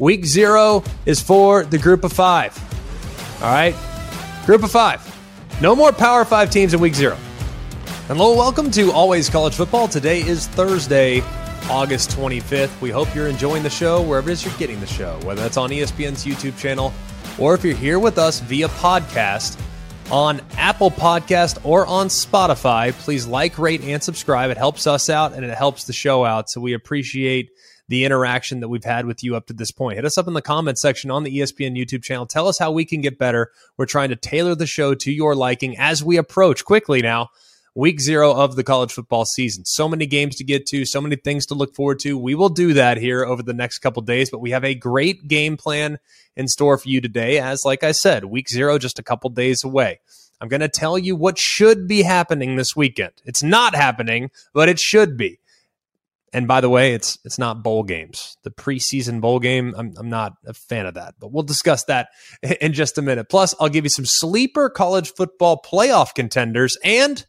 Week zero is for the group of five. All right? Group of five. No more Power Five teams in week zero. Hello, welcome to Always College Football. Today is Thursday, August 25th. We hope you're enjoying the show wherever it is you're getting the show, whether that's on ESPN's YouTube channel or if you're here with us via podcast on Apple Podcast or on Spotify. Please like, rate, and subscribe. It helps us out and it helps the show out. So we appreciate the interaction that we've had with you up to this point. Hit us up in the comments section on the ESPN YouTube channel. Tell us how we can get better. We're trying to tailor the show to your liking as we approach quickly now week zero of the college football season. So many games to get to, so many things to look forward to. We will do that here over the next couple days, but we have a great game plan in store for you today. As, like I said, week zero just a couple days away. I'm going to tell you what should be happening this weekend. It's not happening, but it should be. And by the way, it's it's not bowl games. The preseason bowl game, I'm I'm not a fan of that. But we'll discuss that in just a minute. Plus, I'll give you some sleeper college football playoff contenders, and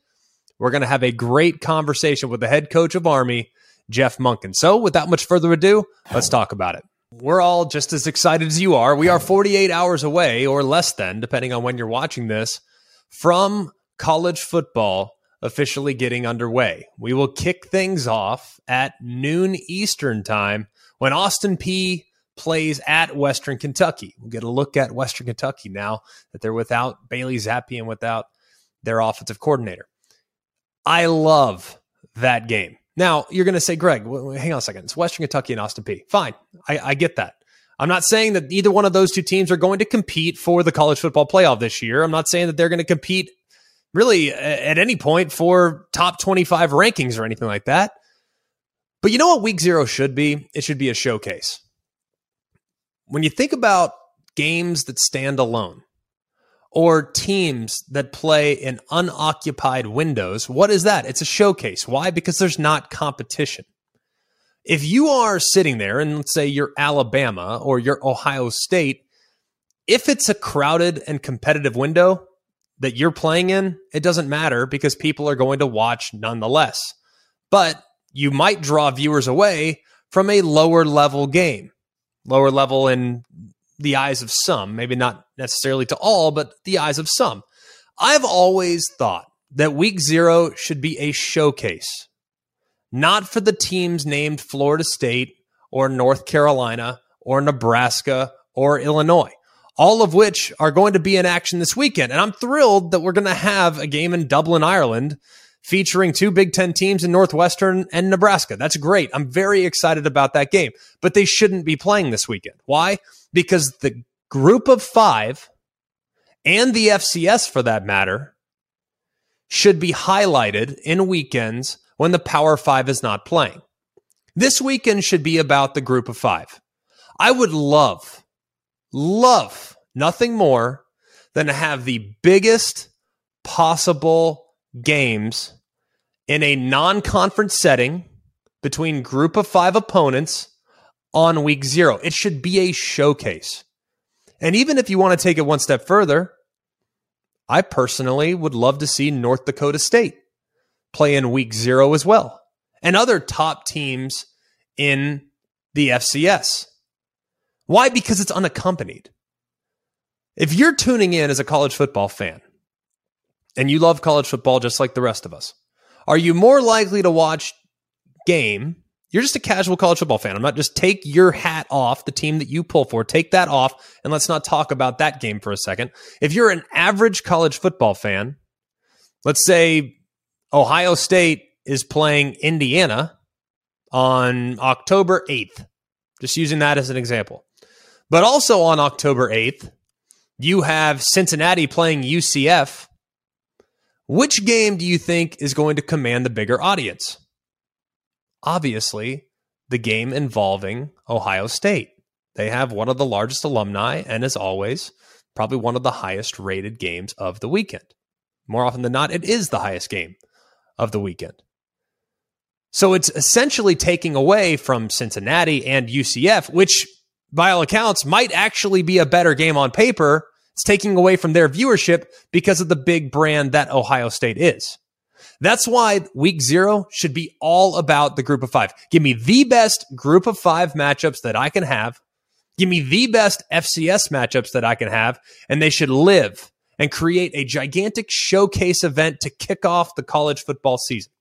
we're going to have a great conversation with the head coach of Army, Jeff Monken. So, without much further ado, let's talk about it. We're all just as excited as you are. We are 48 hours away, or less than, depending on when you're watching this, from college football officially getting underway. We will kick things off at noon Eastern time when Austin Peay plays at Western Kentucky. We'll get a look at Western Kentucky now that they're without Bailey Zappe and without their offensive coordinator. I love that game. Now, you're going to say, Greg, hang on a second. It's Western Kentucky and Austin Peay. Fine. I, I get that. I'm not saying that either one of those two teams are going to compete for the college football playoff this year. I'm not saying that they're going to compete really uh, at any point for top 25 rankings or anything like that. But you know what week zero should be? It should be a showcase. When you think about games that stand alone or teams that play in unoccupied windows, what is that? It's a showcase. Why? Because there's not competition. If you are sitting there and let's say you're Alabama or you're Ohio State, if it's a crowded and competitive window, that you're playing in, it doesn't matter because people are going to watch nonetheless. But you might draw viewers away from a lower level game, lower level in the eyes of some, maybe not necessarily to all, but the eyes of some. I've always thought that week zero should be a showcase, not for the teams named Florida State or North Carolina or Nebraska or Illinois all of which are going to be in action this weekend. And I'm thrilled that we're going to have a game in Dublin, Ireland, featuring two Big Ten teams in Northwestern and Nebraska. That's great. I'm very excited about that game, but they shouldn't be playing this weekend. Why? Because the group of five and the FCS for that matter should be highlighted in weekends when the Power Five is not playing. This weekend should be about the group of five. I would love love nothing more than to have the biggest possible games in a non conference setting between group of five opponents on week zero. It should be a showcase. And even if you want to take it one step further, I personally would love to see North Dakota State play in week zero as well, and other top teams in the FCS. Why? Because it's unaccompanied. If you're tuning in as a college football fan and you love college football just like the rest of us, are you more likely to watch game? You're just a casual college football fan. I'm not just take your hat off the team that you pull for. Take that off and let's not talk about that game for a second. If you're an average college football fan, let's say Ohio State is playing Indiana on October 8th. Just using that as an example. But also on October 8th, you have Cincinnati playing UCF. Which game do you think is going to command the bigger audience? Obviously, the game involving Ohio State. They have one of the largest alumni, and as always, probably one of the highest rated games of the weekend. More often than not, it is the highest game of the weekend. So it's essentially taking away from Cincinnati and UCF, which by all accounts, might actually be a better game on paper. It's taking away from their viewership because of the big brand that Ohio State is. That's why week zero should be all about the group of five. Give me the best group of five matchups that I can have Give me the best FCS matchups that I can have, and they should live and create a gigantic showcase event to kick off the college football season.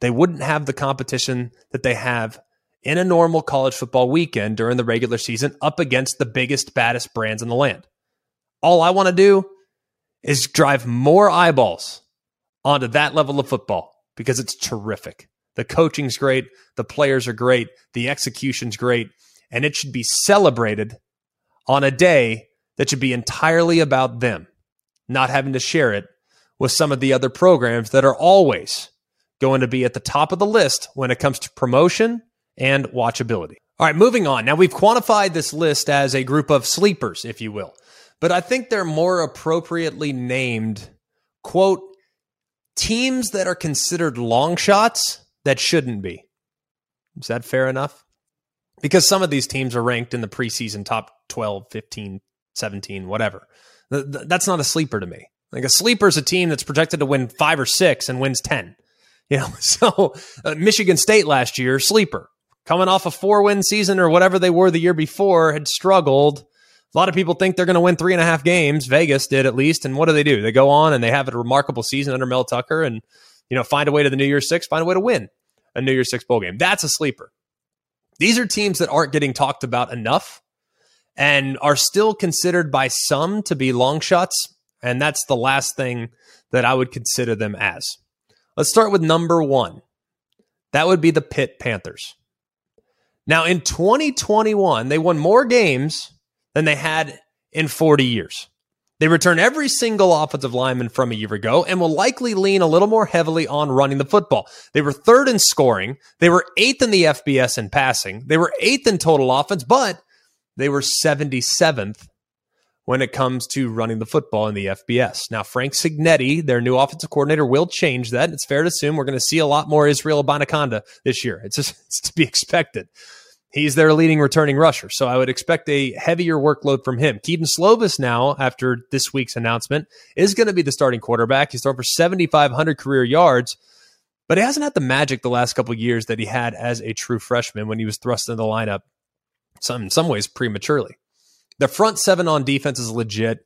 They wouldn't have the competition that they have in a normal college football weekend during the regular season up against the biggest, baddest brands in the land. All I want to do is drive more eyeballs onto that level of football because it's terrific. The coaching's great, the players are great, the execution's great, and it should be celebrated on a day that should be entirely about them, not having to share it with some of the other programs that are always going to be at the top of the list when it comes to promotion and watchability. All right, moving on. Now we've quantified this list as a group of sleepers, if you will, but I think they're more appropriately named, quote, teams that are considered long shots that shouldn't be. Is that fair enough? Because some of these teams are ranked in the preseason top 12, 15, 17, whatever. That's not a sleeper to me. Like a sleeper is a team that's projected to win five or six and wins 10. You know, so uh, Michigan State last year, sleeper, coming off a four win season or whatever they were the year before, had struggled. A lot of people think they're going to win three and a half games. Vegas did at least. And what do they do? They go on and they have a remarkable season under Mel Tucker and, you know, find a way to the New Year's Six, find a way to win a New Year's Six bowl game. That's a sleeper. These are teams that aren't getting talked about enough and are still considered by some to be long shots. And that's the last thing that I would consider them as. Let's start with number one. That would be the Pitt Panthers. Now, in 2021, they won more games than they had in 40 years. They return every single offensive lineman from a year ago and will likely lean a little more heavily on running the football. They were third in scoring. They were eighth in the FBS in passing. They were eighth in total offense, but they were 77th when it comes to running the football in the FBS. Now, Frank Cignetti, their new offensive coordinator, will change that. It's fair to assume we're going to see a lot more Israel Abanikanda this year. It's just it's to be expected. He's their leading returning rusher, so I would expect a heavier workload from him. Kedon Slovis now, after this week's announcement, is going to be the starting quarterback. He's thrown for 7,500 career yards, but he hasn't had the magic the last couple years that he had as a true freshman when he was thrust into the lineup, some in some ways prematurely. The front seven on defense is legit.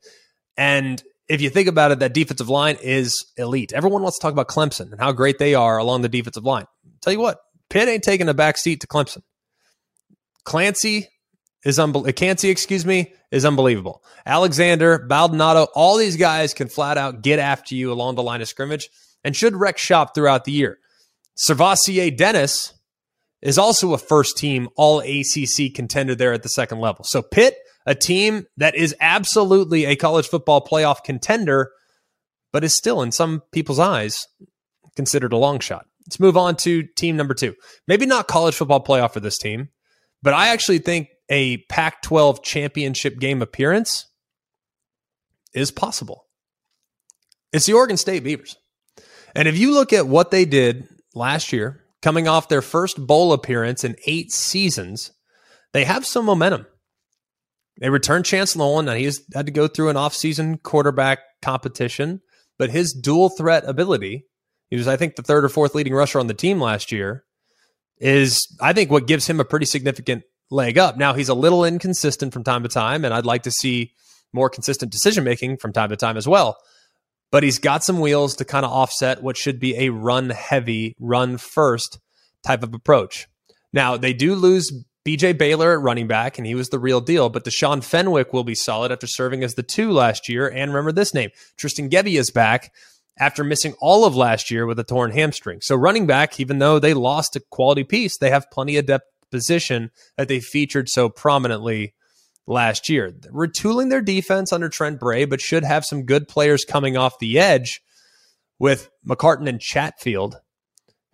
And if you think about it, that defensive line is elite. Everyone wants to talk about Clemson and how great they are along the defensive line. Tell you what, Pitt ain't taking a back seat to Clemson. Clancy is unbelievable. Kancey, excuse me, is unbelievable. Alexander, Baldonado, all these guys can flat out get after you along the line of scrimmage and should wreck shop throughout the year. SirVocea Dennis is also a first team all ACC contender there at the second level. So Pitt a team that is absolutely a college football playoff contender, but is still, in some people's eyes, considered a long shot. Let's move on to team number two. Maybe not college football playoff for this team, but I actually think a Pac 12 championship game appearance is possible. It's the Oregon State Beavers. And if you look at what they did last year, coming off their first bowl appearance in eight seasons, they have some momentum. They returned Chance Nolan, and he's had to go through an offseason quarterback competition, but his dual threat ability, he was, I think, the third or fourth leading rusher on the team last year, is, I think, what gives him a pretty significant leg up. Now, he's a little inconsistent from time to time, and I'd like to see more consistent decision making from time to time as well. But he's got some wheels to kind of offset what should be a run heavy, run first type of approach. Now, they do lose BJ Baylor at running back, and he was the real deal. But Deshaun Fenwick will be solid after serving as the two last year. And remember this name Tristan Gebbia is back after missing all of last year with a torn hamstring. So, running back, even though they lost a quality piece, they have plenty of depth position that they featured so prominently last year. Retooling their defense under Trent Bray, but should have some good players coming off the edge with McCartan and Chatfield,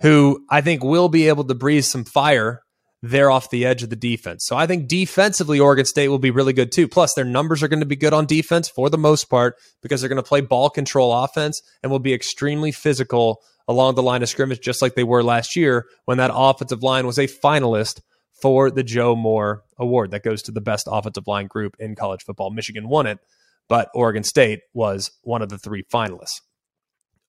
who I think will be able to breathe some fire they're off the edge of the defense. So I think defensively, Oregon State will be really good too. Plus, their numbers are going to be good on defense for the most part because they're going to play ball control offense and will be extremely physical along the line of scrimmage, just like they were last year when that offensive line was a finalist for the Joe Moore Award that goes to the best offensive line group in college football. Michigan won it, but Oregon State was one of the three finalists.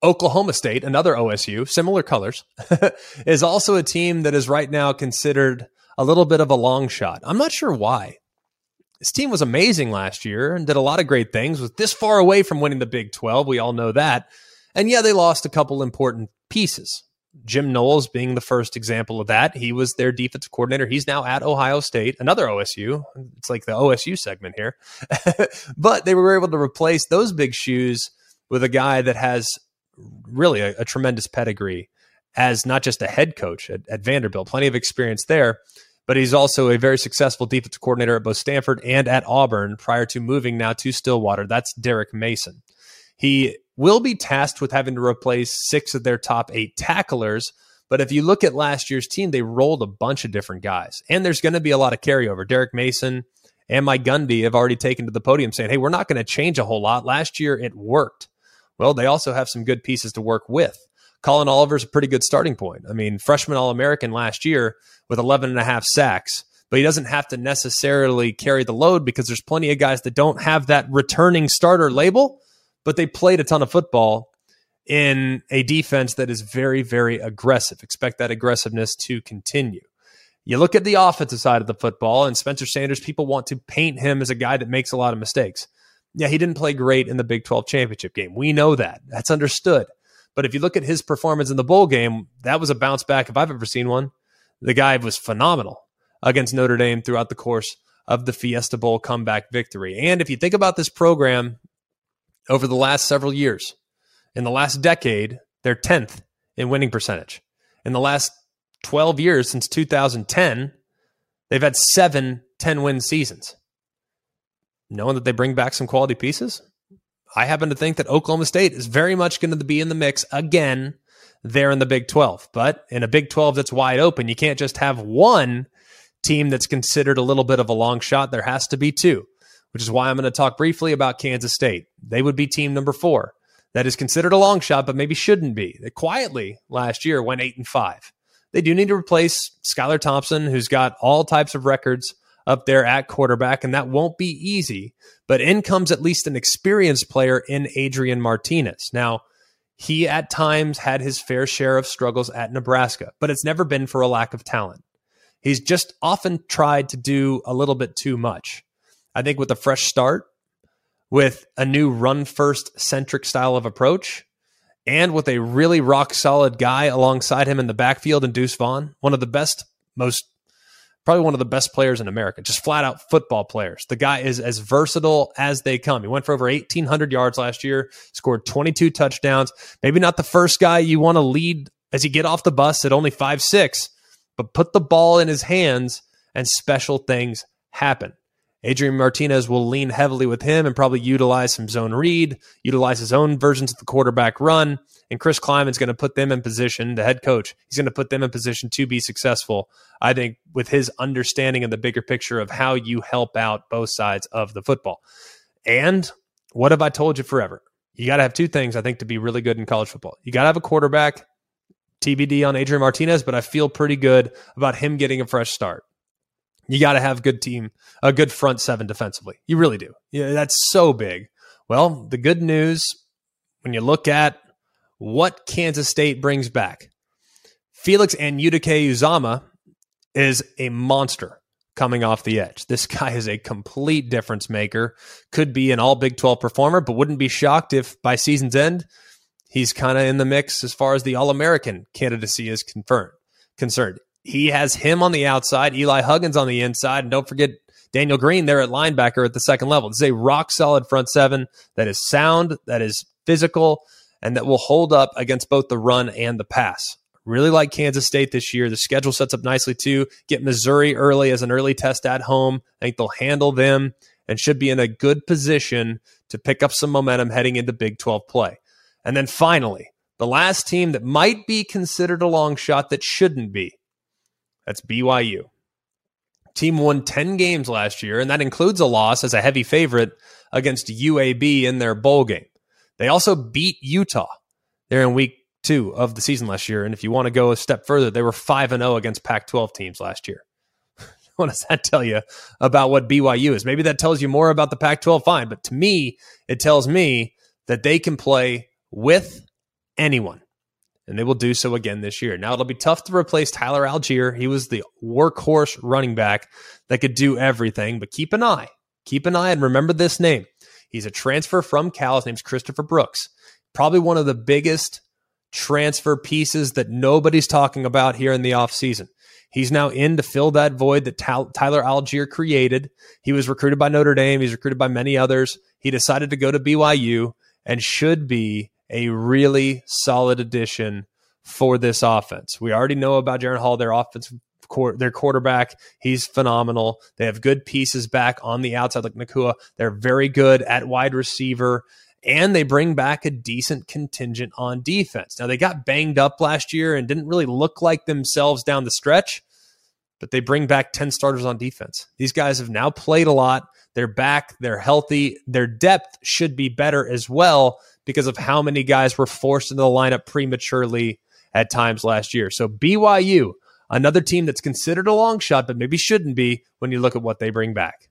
Oklahoma State, another OSU, similar colors, is also a team that is right now considered a little bit of a long shot. I'm not sure why. This team was amazing last year and did a lot of great things, was this far away from winning the Big 12. We all know that. And yeah, they lost a couple important pieces. Jim Knowles being the first example of that. He was their defensive coordinator. He's now at Ohio State, another OSU. It's like the OSU segment here. but they were able to replace those big shoes with a guy that has really a, a tremendous pedigree as not just a head coach at, at Vanderbilt, plenty of experience there, but he's also a very successful defensive coordinator at both Stanford and at Auburn prior to moving now to Stillwater. That's Derek Mason. He will be tasked with having to replace six of their top eight tacklers. But if you look at last year's team, they rolled a bunch of different guys, and there's going to be a lot of carryover. Derek Mason and Mike Gundy have already taken to the podium saying, hey, we're not going to change a whole lot. Last year, it worked. Well, they also have some good pieces to work with. Collin Oliver's a pretty good starting point. I mean, freshman All American last year with 11 and a half sacks, but he doesn't have to necessarily carry the load because there's plenty of guys that don't have that returning starter label but they played a ton of football in a defense that is very, very aggressive. Expect that aggressiveness to continue. You look at the offensive side of the football, and Spencer Sanders, people want to paint him as a guy that makes a lot of mistakes. Yeah, he didn't play great in the Big 12 championship game. We know that. That's understood. But if you look at his performance in the bowl game, that was a bounce back if I've ever seen one. The guy was phenomenal against Notre Dame throughout the course of the Fiesta Bowl comeback victory. And if you think about this program over the last several years. In the last decade, they're 10th in winning percentage. In the last 12 years, since 2010, they've had seven 10 win seasons. Knowing that they bring back some quality pieces, I happen to think that Oklahoma State is very much going to be in the mix again there in the Big 12. But in a Big 12 that's wide open, you can't just have one team that's considered a little bit of a long shot. There has to be two which is why I'm going to talk briefly about Kansas State. They would be team number four. That is considered a long shot, but maybe shouldn't be. They quietly last year went eight and five. They do need to replace Skylar Thompson, who's got all types of records up there at quarterback, and that won't be easy. But in comes at least an experienced player in Adrian Martinez. Now, he at times had his fair share of struggles at Nebraska, but it's never been for a lack of talent. He's just often tried to do a little bit too much. I think with a fresh start, with a new run first centric style of approach, and with a really rock solid guy alongside him in the backfield and Deuce Vaughn, one of the best, most probably one of the best players in America, just flat out football players. The guy is as versatile as they come. He went for over 1,800 yards last year, scored 22 touchdowns. Maybe not the first guy you want to lead as you get off the bus at only five six, but put the ball in his hands and special things happen. Adrian Martinez will lean heavily with him and probably utilize some zone read, utilize his own versions of the quarterback run. And Chris Klieman's going to put them in position, the head coach, he's going to put them in position to be successful. I think with his understanding of the bigger picture of how you help out both sides of the football. And what have I told you forever? You got to have two things, I think, to be really good in college football. You got to have a quarterback, TBD on Adrian Martinez, but I feel pretty good about him getting a fresh start you got to have good team, a good front seven defensively. You really do. Yeah, that's so big. Well, the good news when you look at what Kansas State brings back, Felix and Anudike-Uzomah is a monster coming off the edge. This guy is a complete difference maker. Could be an all Big 12 performer, but wouldn't be shocked if by season's end, he's kind of in the mix as far as the All American candidacy is confirmed, concerned he has him on the outside, Eli Huggins on the inside, and don't forget Daniel Green there at linebacker at the second level. Is a rock solid front seven that is sound, that is physical, and that will hold up against both the run and the pass. Really like Kansas State this year. The schedule sets up nicely too. Get Missouri early as an early test at home. I think they'll handle them and should be in a good position to pick up some momentum heading into Big 12 play. And then finally, the last team that might be considered a long shot that shouldn't be that's BYU. Team won 10 games last year, and that includes a loss as a heavy favorite against UAB in their bowl game. They also beat Utah there in week two of the season last year. And if you want to go a step further, they were 5 and 0 against Pac 12 teams last year. what does that tell you about what BYU is? Maybe that tells you more about the Pac 12, fine. But to me, it tells me that they can play with anyone and they will do so again this year. Now, it'll be tough to replace Tyler Allgeier. He was the workhorse running back that could do everything, but keep an eye keep an eye and remember this name. He's a transfer from Cal. His name's Christopher Brooks. Probably one of the biggest transfer pieces that nobody's talking about here in the offseason. He's now in to fill that void that Tyler Allgeier created. He was recruited by Notre Dame. He's recruited by many others. He decided to go to BYU and should be a really solid addition for this offense. We already know about Jaren Hall, their offensive their quarterback. He's phenomenal. They have good pieces back on the outside, like Nacua. They're very good at wide receiver, and they bring back a decent contingent on defense. Now, they got banged up last year and didn't really look like themselves down the stretch, but they bring back 10 starters on defense. These guys have now played a lot. They're back, they're healthy. Their depth should be better as well because of how many guys were forced into the lineup prematurely at times last year. So, BYU another team that's considered a long shot, but maybe shouldn't be when you look at what they bring back.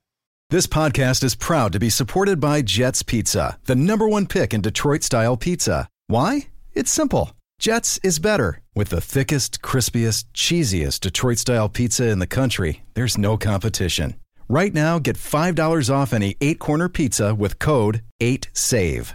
This podcast is proud to be supported by Jets Pizza, the number one pick in Detroit style pizza. Why? It's simple. Jets is better. With the thickest, crispiest, cheesiest Detroit style pizza in the country, there's no competition. Right now, get $5 off any eight corner pizza with code 8SAVE.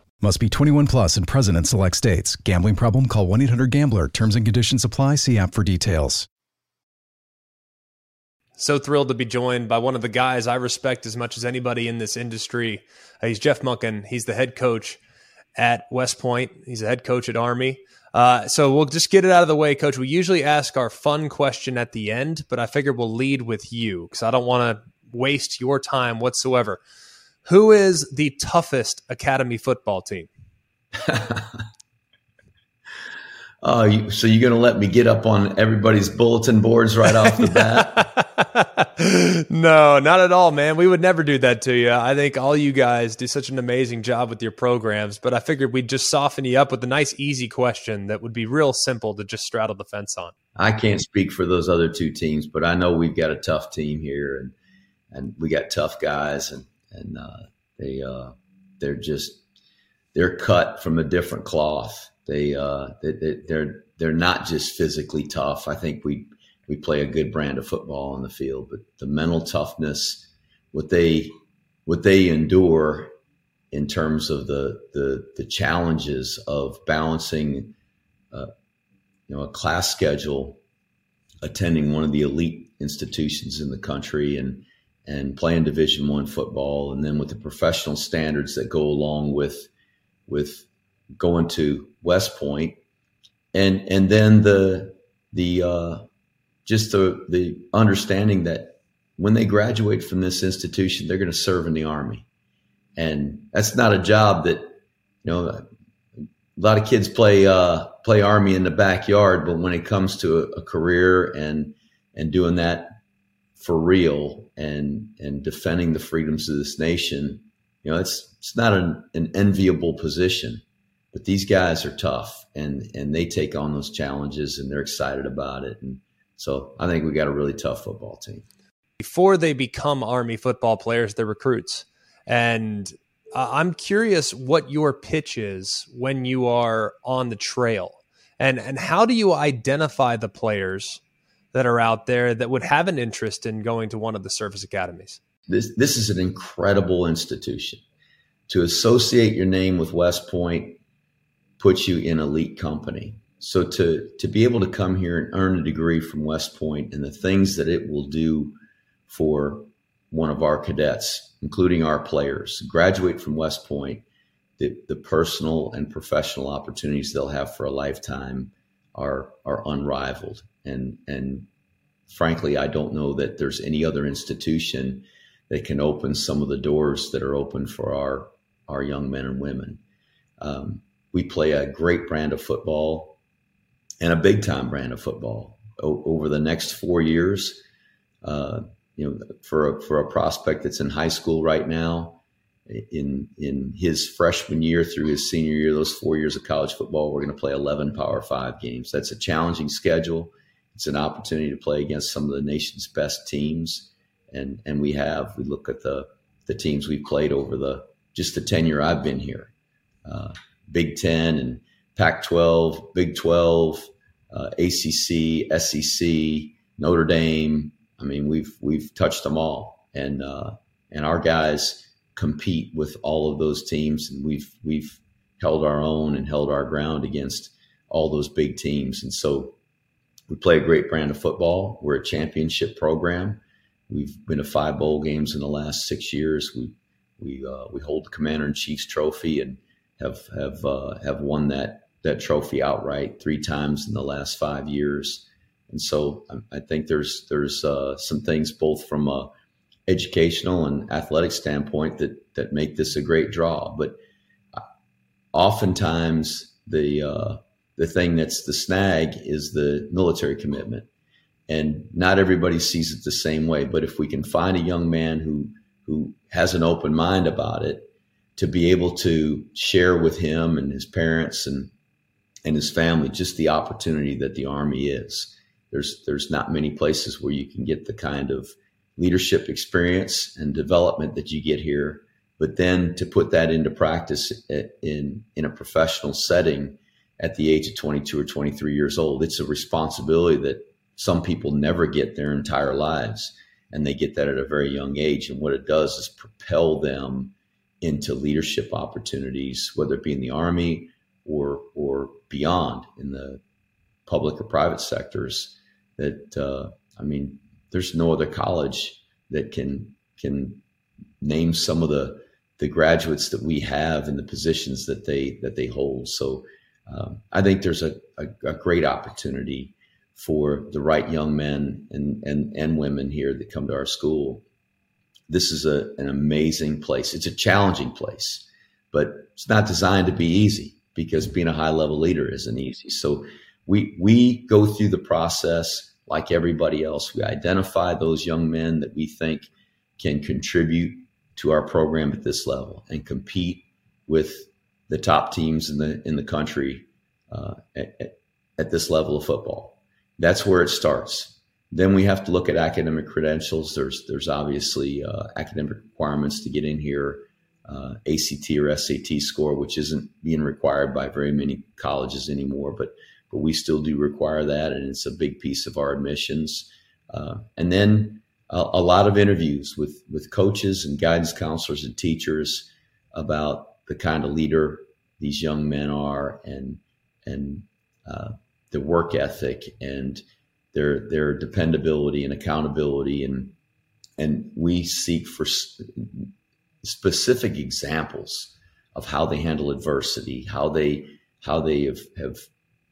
Must be 21 plus and present in select states. Gambling problem? Call 1 800 GAMBLER. Terms and conditions apply. See app for details. So thrilled to be joined by one of the guys I respect as much as anybody in this industry. Uh, he's Jeff Monken. He's the head coach at West Point. He's the head coach at Army. Uh, so we'll just get it out of the way, Coach. We usually ask our fun question at the end, but I figured we'll lead with you because I don't want to waste your time whatsoever. Who is the toughest academy football team? Oh, you, so you're going to let me get up on everybody's bulletin boards right off the bat? no, not at all, man. We would never do that to you. I think all you guys do such an amazing job with your programs, but I figured we'd just soften you up with a nice, easy question that would be real simple to just straddle the fence on. I can't speak for those other two teams, but I know we've got a tough team here, and and we got tough guys, and and uh, they uh, they're just they're cut from a different cloth. They, uh, they they're they're not just physically tough. I think we we play a good brand of football on the field, but the mental toughness, what they what they endure in terms of the the, the challenges of balancing, uh, you know, a class schedule, attending one of the elite institutions in the country, and and playing Division One football, and then with the professional standards that go along with with going to West Point, and and then the the uh, just the the understanding that when they graduate from this institution, they're going to serve in the army, and that's not a job that you know. A lot of kids play uh, play army in the backyard, but when it comes to a, a career and and doing that for real and and defending the freedoms of this nation, you know, it's it's not an, an enviable position. But these guys are tough and and they take on those challenges and they're excited about it. And so I think we got a really tough football team. Before they become Army football players, they're recruits. And uh, I'm curious what your pitch is when you are on the trail. And and how do you identify the players that are out there that would have an interest in going to one of the service academies? This this is an incredible institution. To associate your name with West Point puts you in elite company. So to to be able to come here and earn a degree from West Point and the things that it will do for one of our cadets, including our players, graduate from West Point, the, the personal and professional opportunities they'll have for a lifetime are are unrivaled and and frankly I don't know that there's any other institution that can open some of the doors that are open for our our young men and women. Um, we play a great brand of football and a big time brand of football o- over the next four years. Uh, you know, for a, for a prospect that's in high school right now, in in his freshman year through his senior year, those four years of college football, we're going to play 11 Power Five games. That's a challenging schedule. It's an opportunity to play against some of the nation's best teams, and and we have. We look at the the teams we've played over the just the tenure I've been here. Uh, Big Ten and Pac 12, Big 12, uh, ACC, SEC, Notre Dame. I mean, we've we've touched them all, and uh, and our guys compete with all of those teams, and we've we've held our own and held our ground against all those big teams, and so we play a great brand of football. We're a championship program. We've been to five bowl games in the last six years. We we uh, we hold the Commander in Chief's trophy and have have uh, have won that that trophy outright three times in the last five years. And so I, I think there's there's uh, some things both from a educational and athletic standpoint that that make this a great draw. But uh, oftentimes the uh, the thing that's the snag is the military commitment, and not everybody sees it the same way. But if we can find a young man who who has an open mind about it, to be able to share with him and his parents and and his family just the opportunity that the army is. There's there's not many places where you can get the kind of leadership experience and development that you get here, but then to put that into practice in in a professional setting at the age of 22 or 23 years old, it's a responsibility that some people never get their entire lives, and they get that at a very young age. And what it does is propel them into leadership opportunities, whether it be in the army or or beyond in the public or private sectors. That uh, I mean, there's no other college that can can name some of the the graduates that we have and the positions that they that they hold. So um, I think there's a, a, a, great opportunity for the right young men and, and and women here that come to our school this is a, an amazing place. It's a challenging place, but it's not designed to be easy because being a high level leader isn't easy. So we we go through the process like everybody else. We identify those young men that we think can contribute to our program at this level and compete with the top teams in the in the country uh, at, at this level of football. That's where it starts. Then we have to look at academic credentials. There's there's obviously uh, academic requirements to get in here, uh, ACT or SAT score, which isn't being required by very many colleges anymore, but but we still do require that, and it's a big piece of our admissions. Uh, and then a, a, lot of interviews with with coaches and guidance counselors and teachers about the kind of leader these young men are, and and uh, the work ethic and their their dependability and accountability and and we seek for specific examples of how they handle adversity, how they how they have have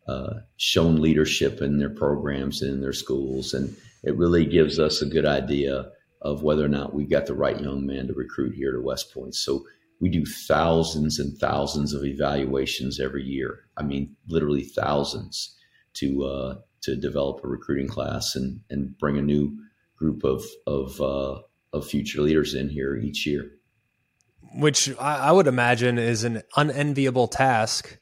uh, shown leadership in their programs and in their schools, and it really gives us a good idea of whether or not we've got the right young man to recruit here to West Point. So we do thousands and thousands of evaluations every year. I mean, literally thousands to uh, to develop a recruiting class and and bring a new group of of uh, of future leaders in here each year. Which I, would imagine is an unenviable task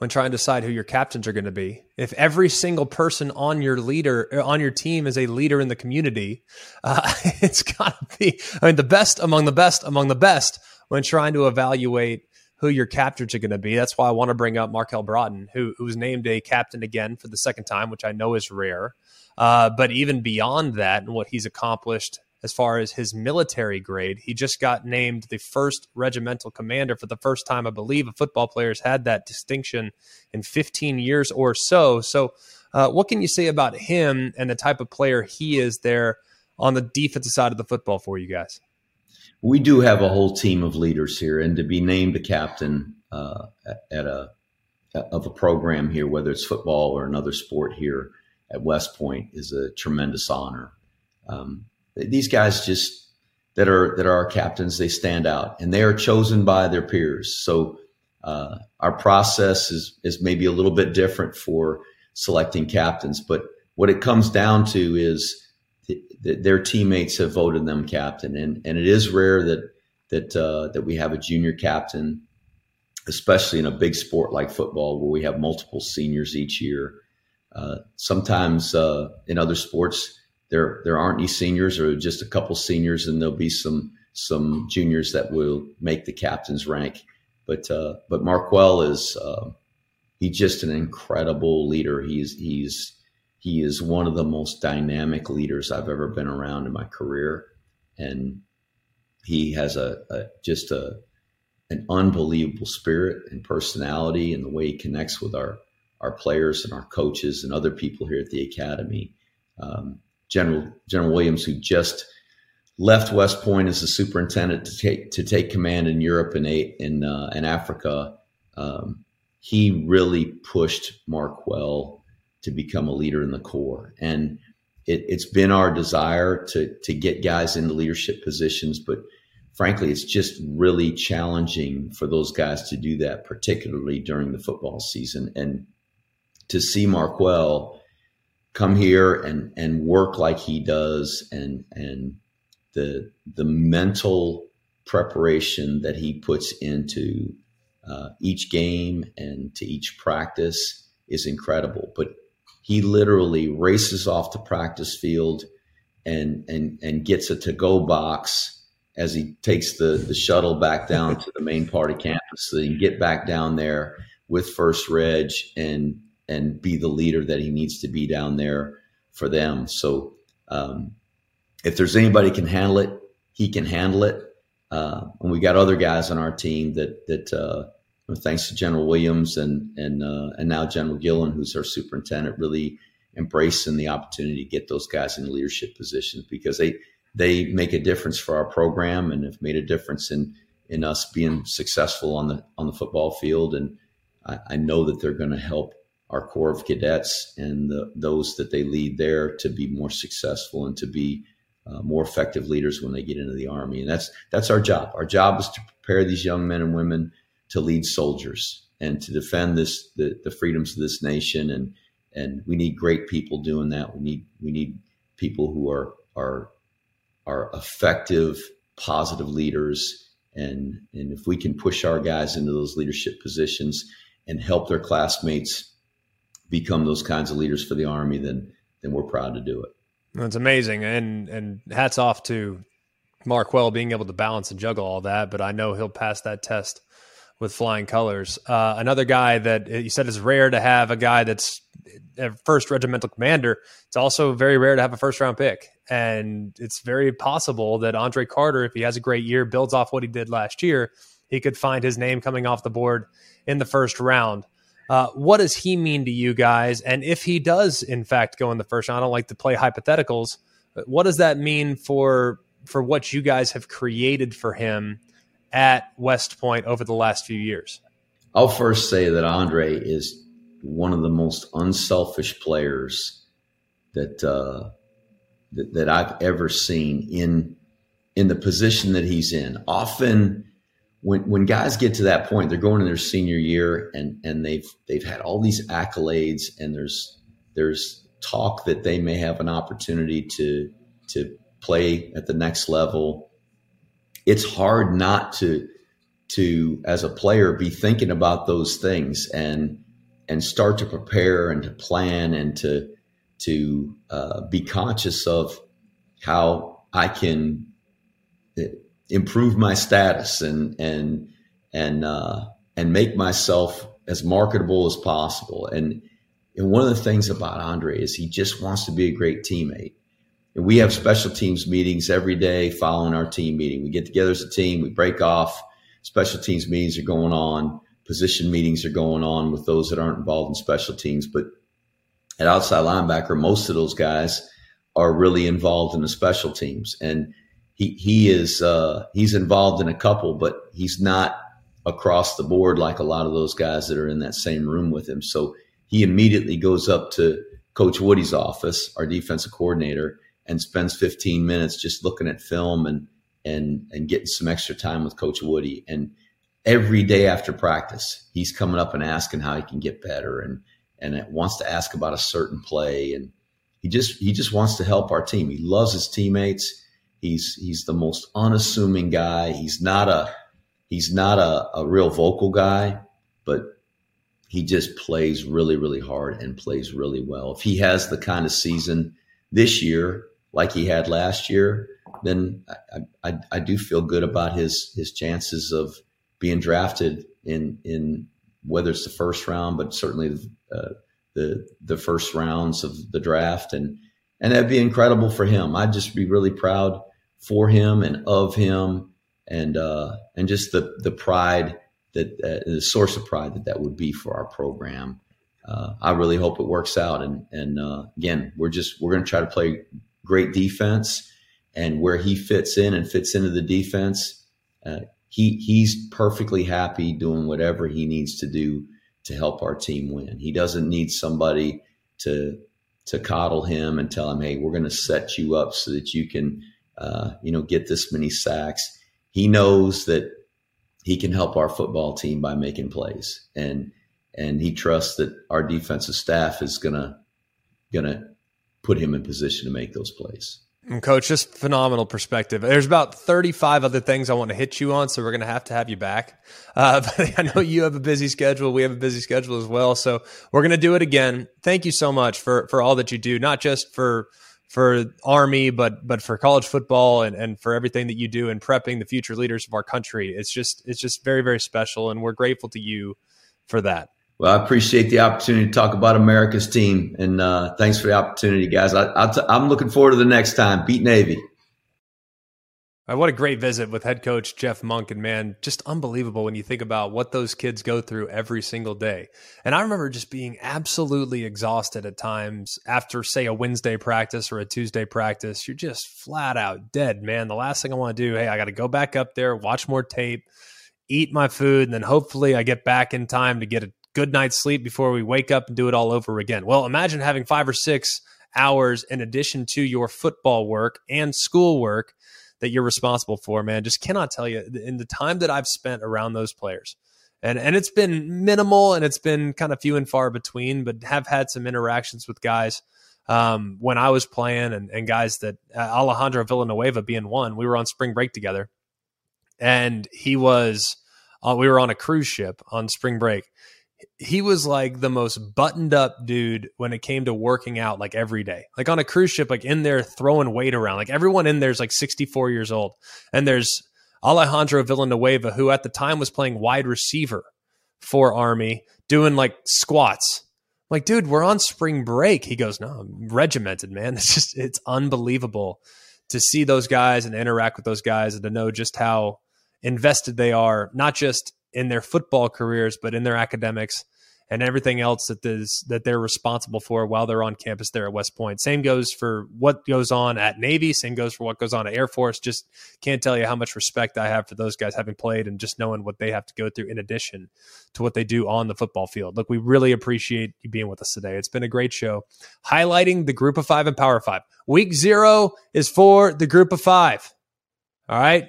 when trying to decide who your captains are going to be. If every single person on your leader on your team is a leader in the community, uh, it's got to be. I mean, the best among the best among the best when trying to evaluate who your captains are going to be. That's why I want to bring up Marquel Broughton, who, who was named a captain again for the second time, which I know is rare. Uh, but even beyond that, and what he's accomplished as far as his military grade, he just got named the first regimental commander for the first time. I believe a football player's had that distinction in 15 years or so. So, uh, what can you say about him and the type of player he is there on the defensive side of the football for you guys? we do have a whole team of leaders here, and to be named a captain uh, at a of a program here, whether it's football or another sport here at West Point, is a tremendous honor. Um, these guys just that are that are our captains. They stand out, and they are chosen by their peers. So uh, our process is is maybe a little bit different for selecting captains, but what it comes down to is that their teammates have voted them captain, and and it is rare that that uh, that we have a junior captain, especially in a big sport like football, where we have multiple seniors each year. Uh, sometimes uh, in other sports, there there aren't any seniors or just a couple seniors, and there'll be some some juniors that will make the captain's rank. But uh, but Marquel is uh, he's just an incredible leader. He's he's he is one of the most dynamic leaders I've ever been around in my career, and he has a, a just a an unbelievable spirit and personality, and the way he connects with our our players and our coaches and other people here at the academy. Um, General General Williams, who just left West Point as the superintendent to take to take command in Europe and in uh, in Africa. Um, he really pushed Marquel to become a leader in the Corps, and it, has been our desire to to get guys into leadership positions, but frankly, it's just really challenging for those guys to do that, particularly during the football season, and to see Marquel come here and and work like he does and and the the mental preparation that he puts into uh, each game and to each practice is incredible. But he literally races off the practice field and and and gets a to go box as he takes the the shuttle back down to the main part of campus. So he can get back down there with first reg and and be the leader that he needs to be down there for them. So um, if there's anybody can handle it, he can handle it. Uh, and we got other guys on our team that that uh, thanks to General Williams and and uh, and now General Gilland, who's our superintendent, really embracing the opportunity to get those guys in leadership positions because they they make a difference for our program and have made a difference in in us being successful on the on the football field. And I, I know that they're going to help our Corps of Cadets and the, those that they lead there to be more successful and to be uh, more effective leaders when they get into the Army. And that's that's our job. Our job is to prepare these young men and women to lead soldiers and to defend this the, the freedoms of this nation. And and we need great people doing that. We need we need people who are are are effective, positive leaders. And and if we can push our guys into those leadership positions and help their classmates become those kinds of leaders for the Army, then then we're proud to do it. That's amazing, and and hats off to Marquel being able to balance and juggle all that. But I know he'll pass that test with flying colors. Uh, another guy that you said is rare to have a guy that's a first regimental commander. It's also very rare to have a first round pick, and it's very possible that Andre Carter, if he has a great year, builds off what he did last year, he could find his name coming off the board in the first round. Uh, what does he mean to you guys? And if he does, in fact, go in the first round, I don't like to play hypotheticals. what does that mean for for what you guys have created for him at West Point over the last few years? I'll first say that Andre is one of the most unselfish players that uh, that, that I've ever seen in in the position that he's in. Often when when guys get to that point, they're going in their senior year and and they've they've had all these accolades and there's there's talk that they may have an opportunity to to play at the next level. It's hard not to to as a player be thinking about those things and and start to prepare and to plan and to to uh, be conscious of how I can improve my status and and and uh, and make myself as marketable as possible. And and one of the things about Andre is he just wants to be a great teammate. And we have special teams meetings every day following our team meeting. We get together as a team, we break off. Special teams meetings are going on, position meetings are going on with those that aren't involved in special teams. But at outside linebacker, most of those guys are really involved in the special teams. And he he is uh, he's involved in a couple, but he's not across the board like a lot of those guys that are in that same room with him. So he immediately goes up to Coach Woody's office, our defensive coordinator, and spends 15 minutes just looking at film and and and getting some extra time with Coach Woody. And every day after practice, he's coming up and asking how he can get better and and wants to ask about a certain play. And he just he just wants to help our team. He loves his teammates. He's he's the most unassuming guy. He's not a he's not a, a real vocal guy, but he just plays really, really hard and plays really well. If he has the kind of season this year like he had last year, then I, I, I do feel good about his his chances of being drafted in in whether it's the first round, but certainly uh, the the first rounds of the draft, and and that'd be incredible for him. I'd just be really proud for him and of him, and uh, and just the the pride that uh, the source of pride that that would be for our program. Uh, I really hope it works out, and and uh, again, we're just we're going to try to play great defense and where he fits in and fits into the defense, uh, he he's perfectly happy doing whatever he needs to do to help our team win. He doesn't need somebody to to coddle him and tell him, "Hey, we're going to set you up so that you can, uh, you know, get this many sacks." He knows that he can help our football team by making plays, and and he trusts that our defensive staff is gonna gonna put him in position to make those plays. And coach, just phenomenal perspective. There's about 35 other things I want to hit you on, so we're going to have to have you back. Uh, but I know you have a busy schedule. We have a busy schedule as well, so we're going to do it again. Thank you so much for for all that you do, not just for for Army, but but for college football and and for everything that you do in prepping the future leaders of our country. It's just it's just very very special, and we're grateful to you for that. Well, I appreciate the opportunity to talk about America's team, and uh, thanks for the opportunity, guys. I, t- I'm looking forward to the next time. Beat Navy. Right, what a great visit with head coach Jeff Monken, and man, just unbelievable when you think about what those kids go through every single day. And I remember just being absolutely exhausted at times after, say, a Wednesday practice or a Tuesday practice. You're just flat out dead, man. The last thing I want to do, hey, I got to go back up there, watch more tape, eat my food, and then hopefully I get back in time to get a good night's sleep before we wake up and do it all over again. Well, imagine having five or six hours in addition to your football work and school work that you're responsible for, man. Just cannot tell you in the time that I've spent around those players. And and it's been minimal and it's been kind of few and far between, but have had some interactions with guys um, when I was playing and, and guys that uh, Alejandro Villanueva being one, we were on spring break together. And he was, uh, we were on a cruise ship on spring break he was like the most buttoned up dude when it came to working out like every day. Like on a cruise ship, like in there throwing weight around. Like everyone in there's like 64 years old. And there's Alejandro Villanueva, who at the time was playing wide receiver for Army, doing like squats. I'm like, dude, we're on spring break. He goes, No, I'm regimented, man. It's just it's unbelievable to see those guys and interact with those guys and to know just how invested they are, not just in their football careers, but in their academics and everything else that is that they're responsible for while they're on campus there at West Point. Same goes for what goes on at Navy. Same goes for what goes on at Air Force. Just can't tell you how much respect I have for those guys having played and just knowing what they have to go through in addition to what they do on the football field. Look, we really appreciate you being with us today. It's been a great show, highlighting the Group of Five and Power Five. Week zero is for the Group of Five. All right,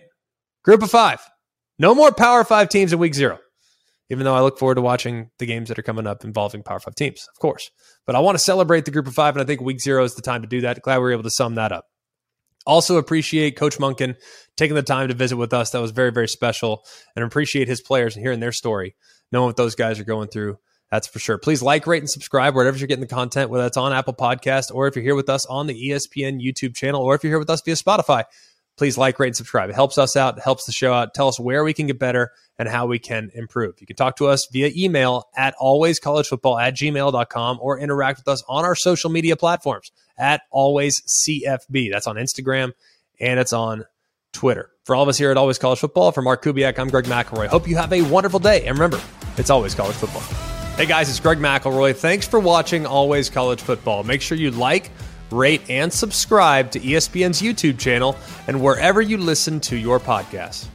Group of Five. No more Power Five teams in week zero, even though I look forward to watching the games that are coming up involving Power Five teams, of course. But I want to celebrate the group of five, and I think week zero is the time to do that. Glad we were able to sum that up. Also appreciate Coach Monken taking the time to visit with us. That was very, very special. And appreciate his players and hearing their story, knowing what those guys are going through. That's for sure. Please like, rate, and subscribe wherever you're getting the content, whether it's on Apple Podcast or if you're here with us on the ESPN YouTube channel or if you're here with us via Spotify please like, rate, and subscribe. It helps us out, it helps the show out. Tell us where we can get better and how we can improve. You can talk to us via email at alwayscollegefootball at gmail.com or interact with us on our social media platforms at alwayscfb. That's on Instagram and it's on Twitter. For all of us here at Always College Football, for Mark Kubiak, I'm Greg McElroy. Hope you have a wonderful day. And remember, it's always college football. Hey guys, it's Greg McElroy. Thanks for watching Always College Football. Make sure you like, rate, and subscribe to ESPN's YouTube channel and wherever you listen to your podcasts.